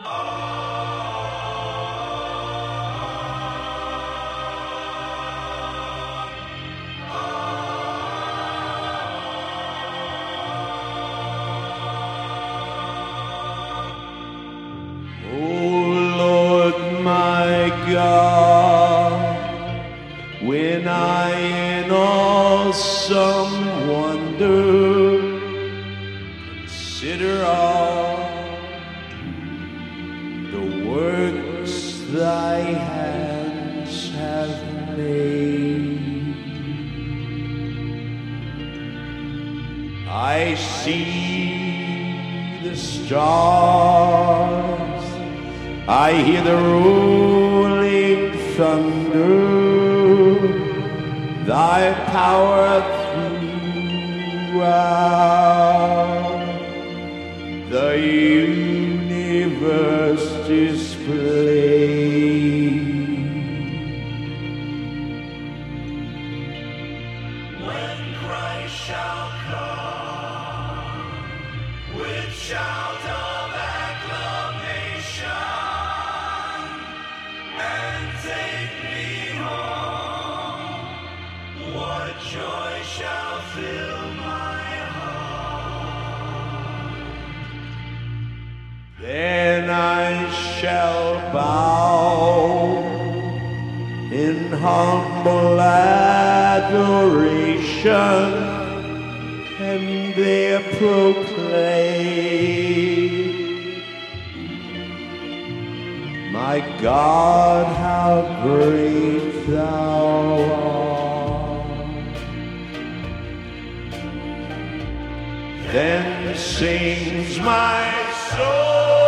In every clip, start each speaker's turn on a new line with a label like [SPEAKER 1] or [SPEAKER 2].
[SPEAKER 1] Oh Lord my God, when I in awesome wonder consider all works thy hands have made, I see the stars. I hear the rolling thunder, thy power throughout
[SPEAKER 2] When Christ shall come with shout shall
[SPEAKER 1] bow in humble adoration and there proclaim, My God, how great thou art. Then sings my soul,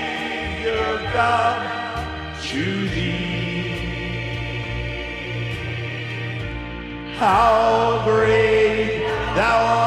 [SPEAKER 1] God, to thee. How great thou